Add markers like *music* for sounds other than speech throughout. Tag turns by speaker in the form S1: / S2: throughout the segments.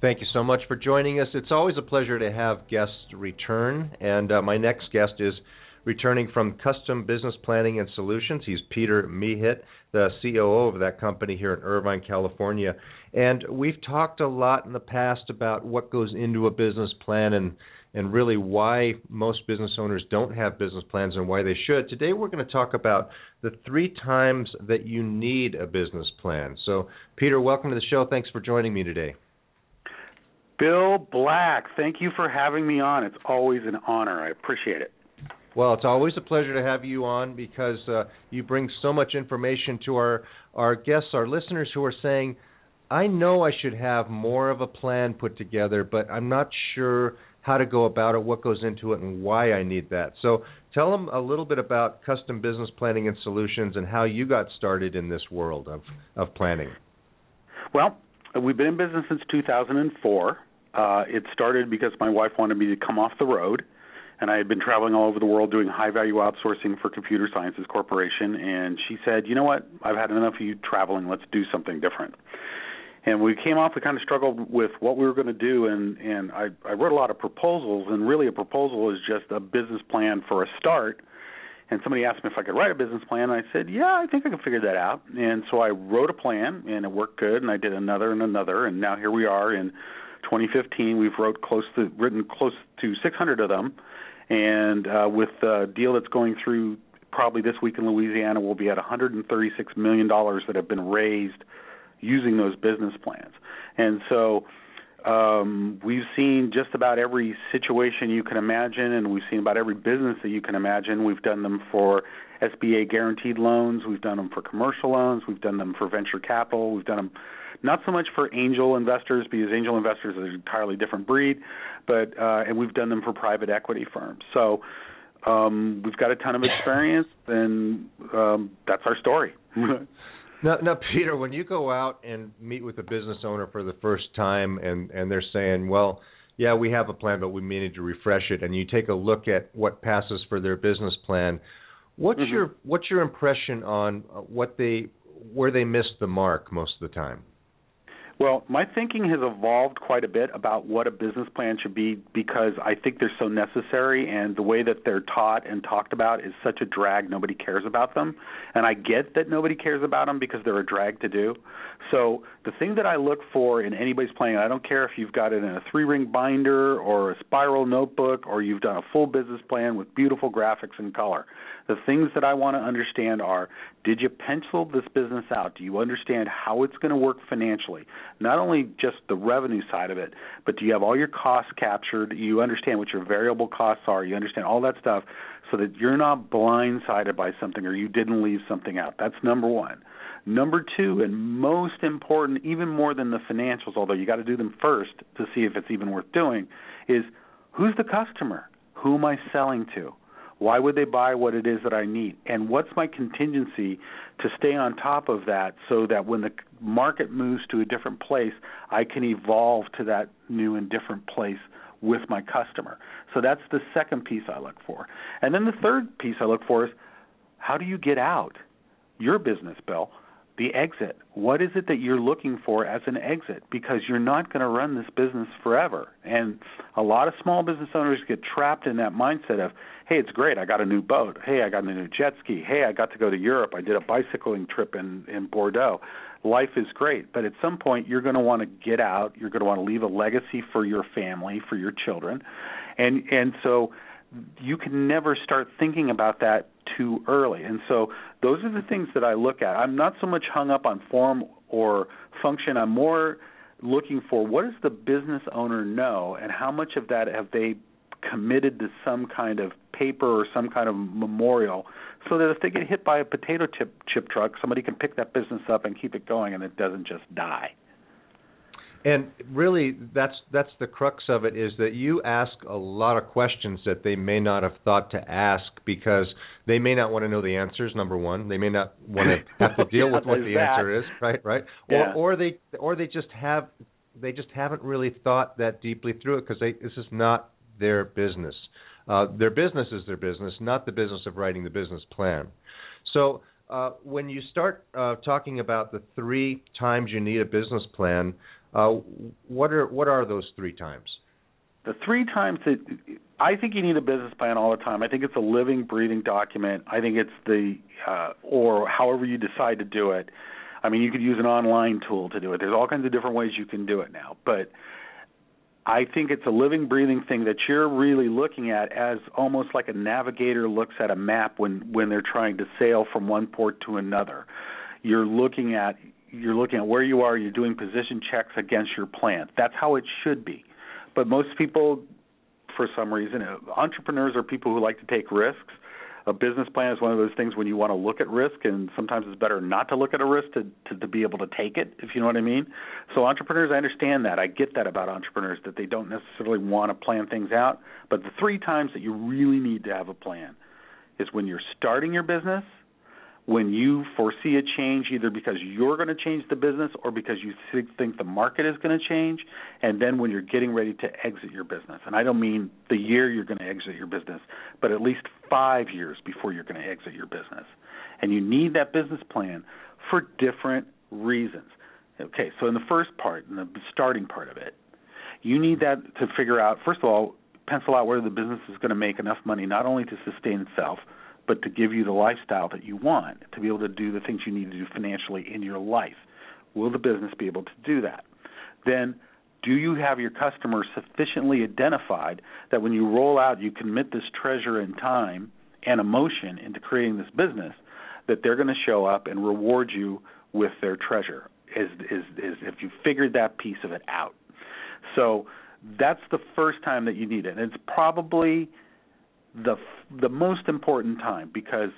S1: Thank you so much for joining us. It's always a pleasure to have guests return. And uh, my next guest is returning from Custom Business Planning and Solutions. He's Peter Mehit, the COO of that company here in Irvine, California. And we've talked a lot in the past about what goes into a business plan and and really why most business owners don't have business plans and why they should. Today we're going to talk about the three times that you need a business plan. So, Peter, welcome to the show. Thanks for joining me today.
S2: Bill Black, thank you for having me on. It's always an honor. I appreciate it.
S1: Well, it's always a pleasure to have you on because uh, you bring so much information to our our guests, our listeners who are saying, "I know I should have more of a plan put together, but I'm not sure how to go about it, what goes into it, and why I need that. So tell them a little bit about custom business planning and solutions and how you got started in this world of, of planning.
S2: Well, we've been in business since 2004. Uh, it started because my wife wanted me to come off the road, and I had been traveling all over the world doing high value outsourcing for Computer Sciences Corporation. And she said, "You know what? I've had enough of you traveling. Let's do something different." And we came off we kind of struggled with what we were going to do and and I I wrote a lot of proposals and really a proposal is just a business plan for a start. And somebody asked me if I could write a business plan and I said yeah I think I can figure that out. And so I wrote a plan and it worked good and I did another and another and now here we are in 2015 we've wrote close to written close to 600 of them. And uh with the deal that's going through probably this week in Louisiana we'll be at 136 million dollars that have been raised using those business plans. And so um, we've seen just about every situation you can imagine, and we've seen about every business that you can imagine. We've done them for SBA guaranteed loans, we've done them for commercial loans, we've done them for venture capital, we've done them not so much for angel investors because angel investors are an entirely different breed, but uh, and we've done them for private equity firms. So um, we've got a ton of experience, and um, that's our story. *laughs*
S1: Now, now, *laughs* Peter, when you go out and meet with a business owner for the first time, and and they're saying, "Well, yeah, we have a plan, but we may need to refresh it," and you take a look at what passes for their business plan, what's mm-hmm. your what's your impression on uh, what they where they missed the mark most of the time?
S2: Well, my thinking has evolved quite a bit about what a business plan should be because I think they're so necessary and the way that they're taught and talked about is such a drag nobody cares about them. And I get that nobody cares about them because they're a drag to do. So, the thing that I look for in anybody's plan, I don't care if you've got it in a three-ring binder or a spiral notebook or you've done a full business plan with beautiful graphics and color. The things that I want to understand are did you pencil this business out? Do you understand how it's going to work financially? Not only just the revenue side of it, but do you have all your costs captured? You understand what your variable costs are. You understand all that stuff so that you're not blindsided by something or you didn't leave something out. That's number one. Number two, and most important, even more than the financials, although you got to do them first to see if it's even worth doing, is who's the customer? Who am I selling to? Why would they buy what it is that I need? And what's my contingency to stay on top of that so that when the market moves to a different place, I can evolve to that new and different place with my customer? So that's the second piece I look for. And then the third piece I look for is how do you get out? Your business, Bill the exit. What is it that you're looking for as an exit? Because you're not going to run this business forever. And a lot of small business owners get trapped in that mindset of, hey, it's great. I got a new boat. Hey, I got a new jet ski. Hey, I got to go to Europe. I did a bicycling trip in, in Bordeaux. Life is great. But at some point, you're going to want to get out. You're going to want to leave a legacy for your family, for your children. And, and so, you can never start thinking about that too early. And so those are the things that I look at. I'm not so much hung up on form or function. I'm more looking for what does the business owner know and how much of that have they committed to some kind of paper or some kind of memorial so that if they get hit by a potato chip chip truck somebody can pick that business up and keep it going and it doesn't just die
S1: And really, that's that's the crux of it is that you ask a lot of questions that they may not have thought to ask because they may not want to know the answers. Number one, they may not want to *laughs* have to deal
S2: yeah,
S1: with what the
S2: that.
S1: answer is. Right, right.
S2: Yeah.
S1: Or or they or they just have they just haven't really thought that deeply through it because this is not their business. Uh, their business is their business, not the business of writing the business plan. So uh, when you start uh, talking about the three times you need a business plan, uh, what are what are those three times?
S2: The three times that I think you need a business plan all the time. I think it's a living, breathing document. I think it's the uh, or however you decide to do it. I mean, you could use an online tool to do it. There's all kinds of different ways you can do it now, but I think it's a living, breathing thing that you're really looking at as almost like a navigator looks at a map when when they're trying to sail from one port to another. You're looking at you're looking at where you are. You're doing position checks against your plan. That's how it should be. But most people, for some reason, entrepreneurs are people who like to take risks a business plan is one of those things when you want to look at risk, and sometimes it's better not to look at a risk to, to to be able to take it, if you know what I mean. So entrepreneurs, I understand that. I get that about entrepreneurs that they don't necessarily want to plan things out. But the three times that you really need to have a plan is when you're starting your business, when you foresee a change either because you're going to change the business or because you think the market is going to change, and then when you're getting ready to exit your business. And I don't mean the year you're going to exit your business, but at least five years before you're going to exit your business. And you need that business plan for different reasons. Okay, so in the first part, in the starting part of it, you need that to figure out, first of all, pencil out whether the business is going to make enough money not only to sustain itself – but to give you the lifestyle that you want, to be able to do the things you need to do financially in your life. Will the business be able to do that? Then, do you have your customers sufficiently identified that when you roll out, you commit this treasure and time and emotion into creating this business, that they're going to show up and reward you with their treasure? Is is is if you figured that piece of it out? So that's the first time that you need it. And it's probably the the most important time because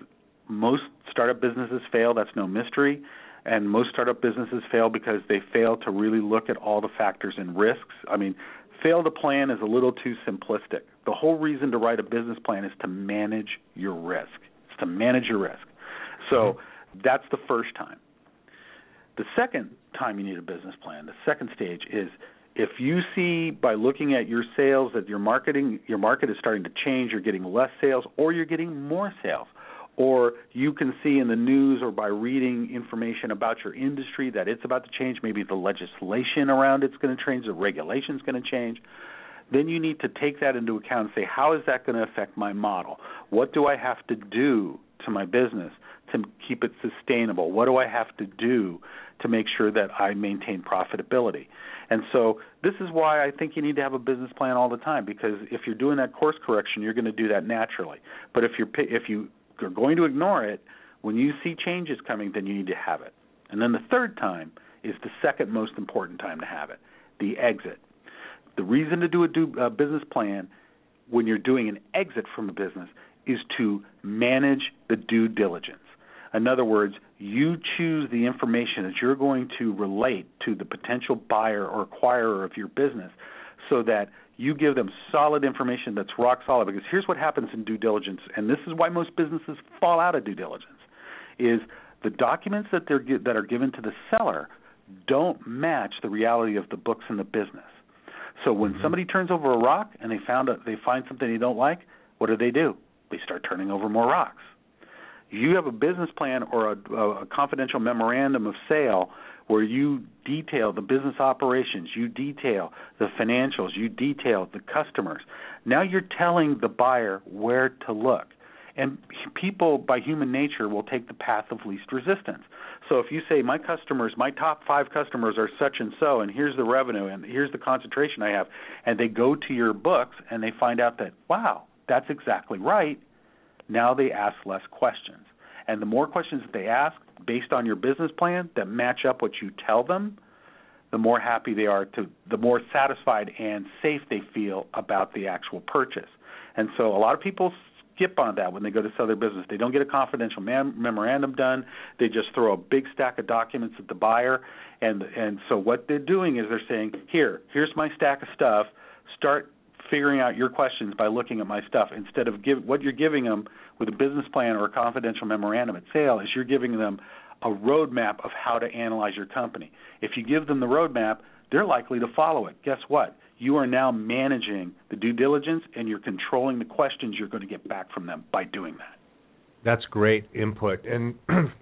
S2: most startup businesses fail. That's no mystery. And most startup businesses fail because they fail to really look at all the factors and risks. I mean, fail to plan is a little too simplistic. The whole reason to write a business plan is to manage your risk. It's to manage your risk. So mm-hmm. that's the first time. The second time you need a business plan, the second stage is if you see by looking at your sales that your marketing your market is starting to change, you're getting less sales or you're getting more sales, or you can see in the news or by reading information about your industry that it's about to change, maybe the legislation around it's going to change, the regulation's going to change, then you need to take that into account and say, how is that going to affect my model? What do I have to do to my business to keep it sustainable? What do I have to do to make sure that I maintain profitability? And so this is why I think you need to have a business plan all the time because if you're doing that course correction, you're going to do that naturally. But if you're if you are going to ignore it, when you see changes coming, then you need to have it. And then the third time is the second most important time to have it, the exit. The reason to do a, do, a business plan when you're doing an exit from a business is to manage the due diligence. In other words, you choose the information that you're going to relate to the potential buyer or acquirer of your business so that you give them solid information that's rock solid because here's what happens in due diligence and this is why most businesses fall out of due diligence is the documents that they're that are given to the seller don't match the reality of the books in the business. So when mm-hmm. somebody turns over a rock and they found a, they find something they don't like, what do they do? They start turning over more rocks you have a business plan or a, a confidential memorandum of sale where you detail the business operations, you detail the financials, you detail the customers. Now you're telling the buyer where to look. And people, by human nature, will take the path of least resistance. So if you say, my customers, my top five customers are such and so, and here's the revenue, and here's the concentration I have, and they go to your books and they find out that, wow, that's exactly right, now they ask less questions. And the more questions that they ask based on your business plan that match up what you tell them, the more happy they are to the more satisfied and safe they feel about the actual purchase. And so a lot of people skip on that when they go to sell their business. They don't get a confidential mem- memorandum done. They just throw a big stack of documents at the buyer, and and so what they're doing is they're saying, here, here's my stack of stuff. Start figuring out your questions by looking at my stuff instead of give what you're giving them with a business plan or a confidential memorandum at sale is you're giving them a roadmap of how to analyze your company. If you give them the roadmap, they're likely to follow it. Guess what? You are now managing the due diligence and you're controlling the questions you're going to get back from them by doing that.
S1: That's great input. And *clears throat*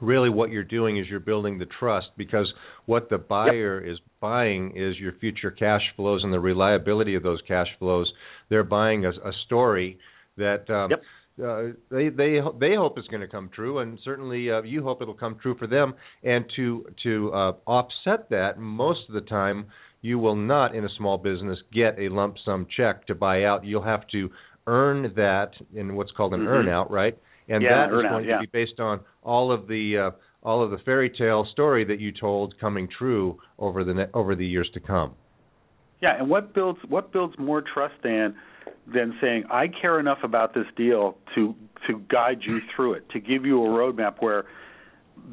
S1: really what you're doing is you're building the trust because what the buyer yep. is buying is your future cash flows and the reliability of those cash flows. They're buying a, a story that um,
S2: yep.
S1: uh, they they they hope is going to come true, and certainly uh, you hope it'll come true for them. And to to uh, offset that, most of the time you will not in a small business get a lump sum check to buy out. You'll have to earn that in what's called an
S2: mm-hmm.
S1: earnout, right? And
S2: yeah,
S1: that is
S2: going
S1: yeah. to be based on all of the uh, all of the fairy tale story that you told coming true over the ne- over the years to come.
S2: Yeah, and what builds what builds more trust than than saying I care enough about this deal to to guide you through it, to give you a roadmap where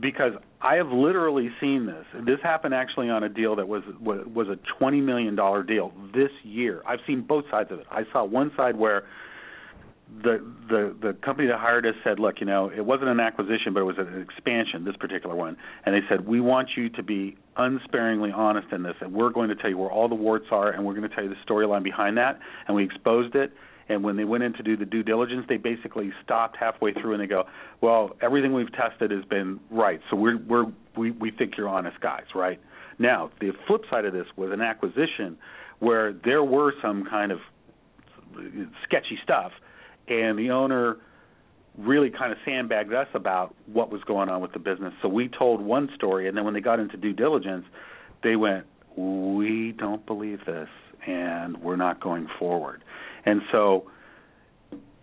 S2: because I have literally seen this. This happened actually on a deal that was was a twenty million dollar deal this year. I've seen both sides of it. I saw one side where the the the company that hired us said, look, you know, it wasn't an acquisition, but it was an expansion. This particular one, and they said, we want you to be unsparingly honest in this, and we're going to tell you where all the warts are, and we're going to tell you the storyline behind that. And we exposed it. And when they went in to do the due diligence, they basically stopped halfway through and they go, well, everything we've tested has been right, so we're we're we we think you're honest guys, right? Now, the flip side of this was an acquisition where there were some kind of sketchy stuff and the owner really kind of sandbagged us about what was going on with the business. So we told one story, and then when they got into due diligence, they went, "We don't believe this, and we're not going forward." And so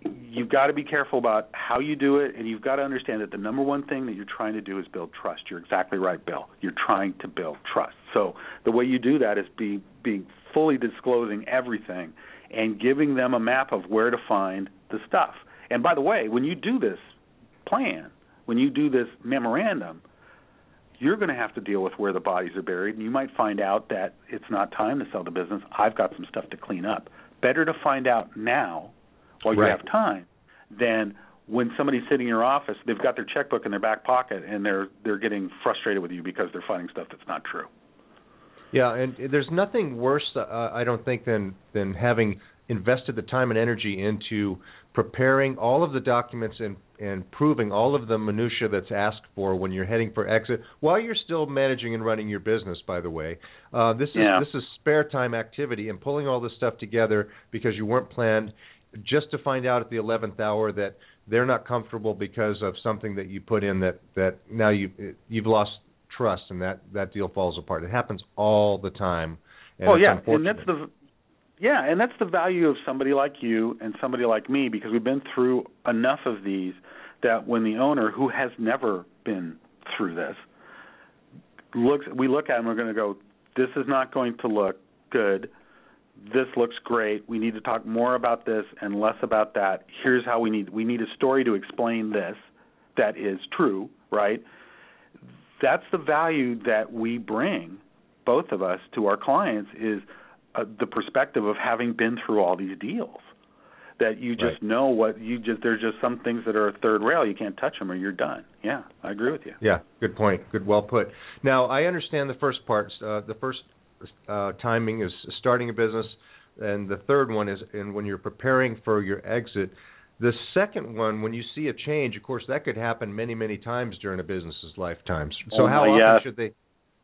S2: you've got to be careful about how you do it, and you've got to understand that the number one thing that you're trying to do is build trust. You're exactly right, Bill. You're trying to build trust. So the way you do that is be being fully disclosing everything and giving them a map of where to find the stuff. And by the way, when you do this plan, when you do this memorandum, you're going to have to deal with where the bodies are buried, and you might find out that it's not time to sell the business. I've got some stuff to clean up. Better to find out now while you have time than when somebody's sitting in your office, they've got their checkbook in their back pocket and they're they're getting frustrated with you because they're finding stuff that's not true.
S1: Yeah, and there's nothing worse, uh, I don't think, than than having invested the time and energy into preparing all of the documents and and proving all of the minutia that's asked for when you're heading for exit while you're still managing and running your business by the way. Uh, this is
S2: yeah.
S1: this is spare time activity and pulling all this stuff together because you weren't planned. Just to find out at the 11th hour that they're not comfortable because of something that you put in that that now you you've lost trust and that that deal falls apart. It happens all the time. And
S2: oh yeah. And that's the yeah, and that's the value of somebody like you and somebody like me because we've been through enough of these that when the owner who has never been through this looks we look at him we're going to go this is not going to look good. This looks great. We need to talk more about this and less about that. Here's how we need we need a story to explain this that is true, right? That's the value that we bring both of us to our clients is uh, the perspective of having been through all these deals that you just
S1: right.
S2: know what you just there's just some things that are a third rail you can't touch them or you're done. Yeah i agree with you.
S1: Yeah good point. Good well put. Now i understand the first part uh, the first uh, timing is starting a business and the third one is and when you're preparing for your exit the second one when you see a change of course that could happen many many times during a business's lifetime. So
S2: oh,
S1: how often should they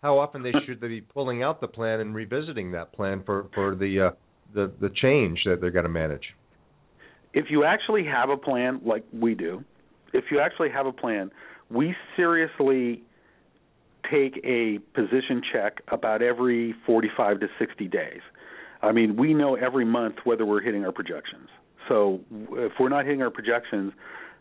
S1: how often they should they be pulling out the plan and revisiting that plan for for the uh, the the change that they're going to manage.
S2: If you actually have a plan like we do, if you actually have a plan, we seriously take a position check about every 45 to 60 days. I mean, we know every month whether we're hitting our projections. So if we're not hitting our projections,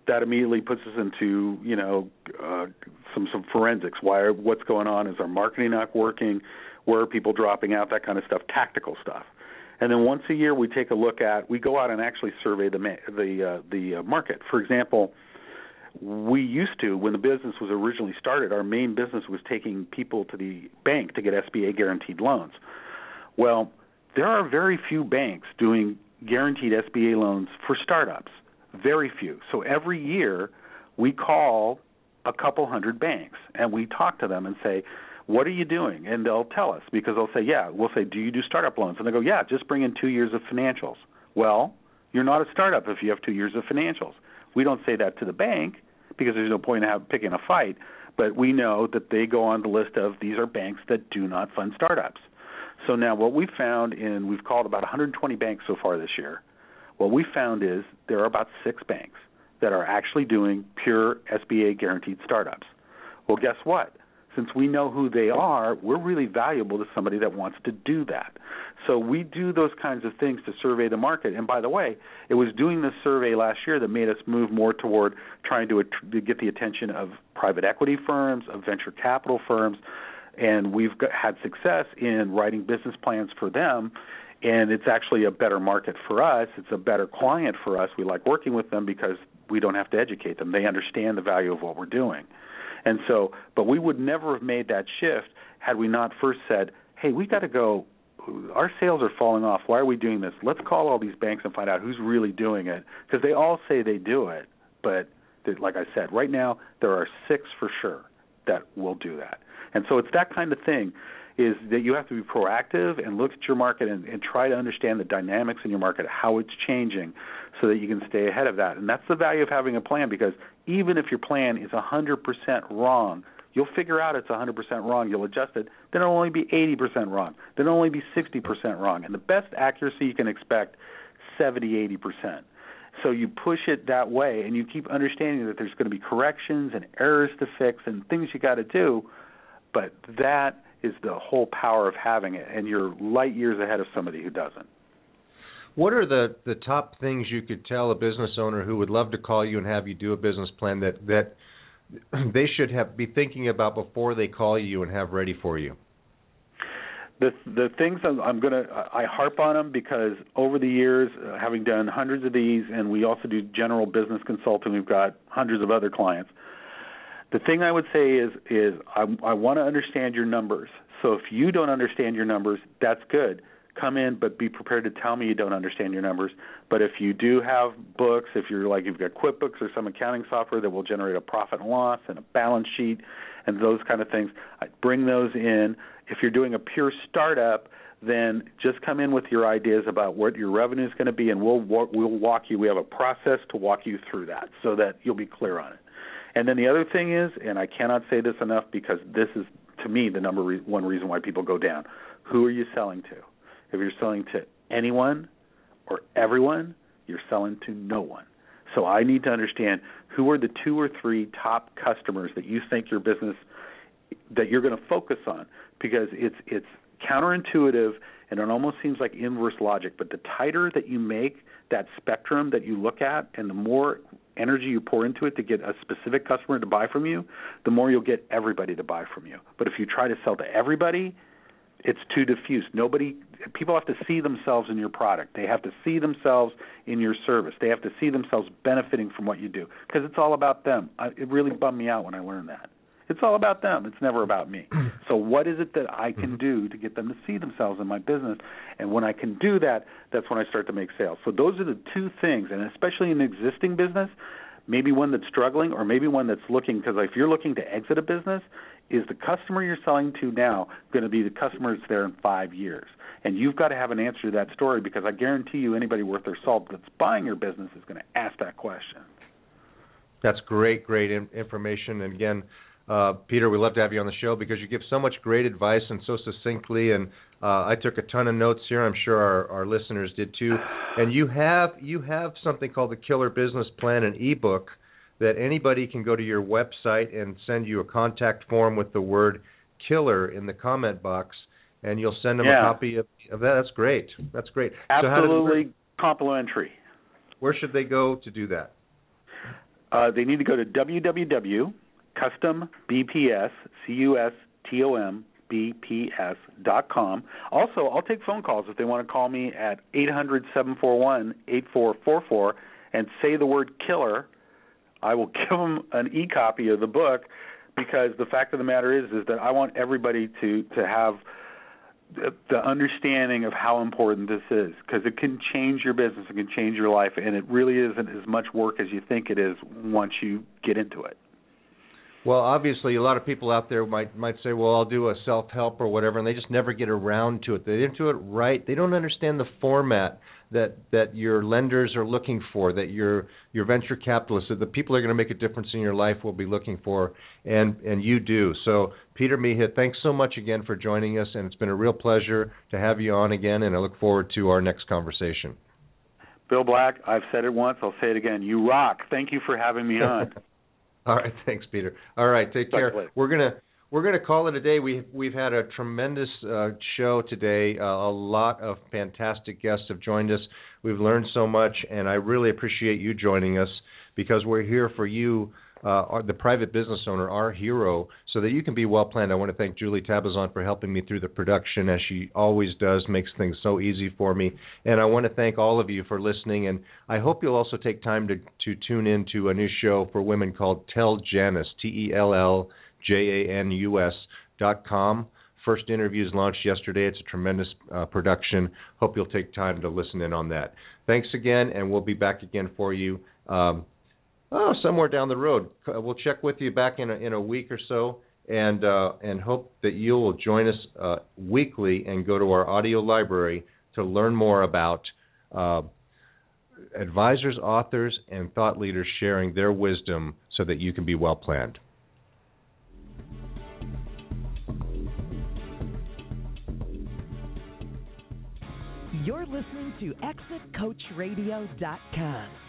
S2: that immediately puts us into you know uh, some some forensics. Why? Are, what's going on? Is our marketing not working? Where are people dropping out? That kind of stuff, tactical stuff. And then once a year, we take a look at. We go out and actually survey the the uh, the uh, market. For example, we used to when the business was originally started. Our main business was taking people to the bank to get SBA guaranteed loans. Well, there are very few banks doing guaranteed SBA loans for startups. Very few. So every year, we call a couple hundred banks and we talk to them and say, what are you doing? And they'll tell us because they'll say, yeah. We'll say, do you do startup loans? And they go, yeah, just bring in two years of financials. Well, you're not a startup if you have two years of financials. We don't say that to the bank because there's no point in picking a fight, but we know that they go on the list of these are banks that do not fund startups. So now what we've found in we've called about 120 banks so far this year. What we found is there are about six banks that are actually doing pure SBA guaranteed startups. Well, guess what? since we know who they are, we're really valuable to somebody that wants to do that. So we do those kinds of things to survey the market. And by the way, it was doing this survey last year that made us move more toward trying to, to get the attention of private equity firms, of venture capital firms, and we've got, had success in writing business plans for them. And it's actually a better market for us. It's a better client for us. We like working with them because we don't have to educate them. They understand the value of what we're doing. And so, but we would never have made that shift had we not first said, "Hey, we got to go. Our sales are falling off. Why are we doing this? Let's call all these banks and find out who's really doing it because they all say they do it, but like I said, right now there are six for sure that will do that. And so it's that kind of thing is that you have to be proactive and look at your market and, and try to understand the dynamics in your market, how it's changing, so that you can stay ahead of that. And that's the value of having a plan because even if your plan is 100% wrong, you'll figure out it's 100% wrong. You'll adjust it. Then it'll only be 80% wrong. Then it'll only be 60% wrong. And the best accuracy you can expect, 70, 80%. So you push it that way, and you keep understanding that there's going to be corrections and errors to fix and things you got to do. But that is the whole power of having it, and you're light years ahead of somebody who doesn't.
S1: What are the the top things you could tell a business owner who would love to call you and have you do a business plan that that *clears throat* they should have be thinking about before they call you and have ready for you?
S2: the the things I'm, I'm gonna I harp on them because over the years, uh, having done hundreds of these, and we also do general business consulting. We've got hundreds of other clients. The thing I would say is is I, I want to understand your numbers. So if you don't understand your numbers, that's good. Come in, but be prepared to tell me you don't understand your numbers. But if you do have books, if you're like you've got QuickBooks or some accounting software that will generate a profit and loss and a balance sheet and those kind of things, bring those in. If you're doing a pure startup, then just come in with your ideas about what your revenue is going to be, and we'll we'll walk you. We have a process to walk you through that so that you'll be clear on it. And then the other thing is, and I cannot say this enough because this is to me the number re- one reason why people go down. Who are you selling to? If you're selling to anyone or everyone, you're selling to no one. So I need to understand who are the two or three top customers that you think your business that you're going to focus on because it's it's counterintuitive and it almost seems like inverse logic but the tighter that you make that spectrum that you look at and the more energy you pour into it to get a specific customer to buy from you, the more you'll get everybody to buy from you. But if you try to sell to everybody, it's too diffuse. Nobody people have to see themselves in your product. They have to see themselves in your service. They have to see themselves benefiting from what you do because it's all about them. I, it really bummed me out when I learned that. It's all about them. It's never about me. *clears throat* So what is it that I can mm-hmm. do to get them to see themselves in my business? And when I can do that, that's when I start to make sales. So those are the two things, and especially in an existing business, maybe one that's struggling or maybe one that's looking because if you're looking to exit a business, is the customer you're selling to now going to be the customer that's there in 5 years? And you've got to have an answer to that story because I guarantee you anybody worth their salt that's buying your business is going to ask that question.
S1: That's great, great information. And again, uh, Peter, we love to have you on the show because you give so much great advice and so succinctly. And uh, I took a ton of notes here. I'm sure our, our listeners did too. And you have you have something called the Killer Business Plan, an ebook that anybody can go to your website and send you a contact form with the word "killer" in the comment box, and you'll send them
S2: yeah.
S1: a copy of, of, that. That's great. That's great.
S2: Absolutely
S1: so
S2: complimentary.
S1: Where should they go to do that?
S2: Uh, they need to go to www C-U-S-T-O-M, bps.com. Also, I'll take phone calls if they want to call me at 800 741 8444 and say the word killer. I will *laughs* give them an e copy of the book because the fact of the matter is is that I want everybody to to have the understanding of how important this is because it can change your business, it can change your life, and it really isn't as much work as you think it is once you get into it.
S1: Well, obviously, a lot of people out there might might say, "Well, I'll do a self help or whatever," and they just never get around to it. They didn't do it right. They don't understand the format that that your lenders are looking for, that your your venture capitalists, that the people that are going to make a difference in your life will be looking for, and and you do. So, Peter Mehit, thanks so much again for joining us, and it's been a real pleasure to have you on again, and I look forward to our next conversation.
S2: Bill Black, I've said it once, I'll say it again. You rock. Thank you for having me on. *laughs*
S1: All right, *laughs* thanks, Peter. All right, take care. We're gonna we're gonna call it a day. We've we've had a tremendous uh, show today. Uh, a lot of fantastic guests have joined us. We've learned so much, and I really appreciate you joining us because we're here for you uh, the private business owner, our hero, so that you can be well planned. I want to thank Julie Tabazon for helping me through the production, as she always does, makes things so easy for me. And I want to thank all of you for listening. And I hope you'll also take time to to tune in to a new show for women called Tell Janus, T E L L J A N U S dot com. First interviews launched yesterday. It's a tremendous uh, production. Hope you'll take time to listen in on that. Thanks again, and we'll be back again for you. Um, oh, somewhere down the road. We'll check with you back in a, in a week or so, and uh, and hope that you will join us uh, weekly and go to our audio library to learn more about uh, advisors, authors, and thought leaders sharing their wisdom so that you can be well planned.
S3: You're listening to ExitCoachRadio.com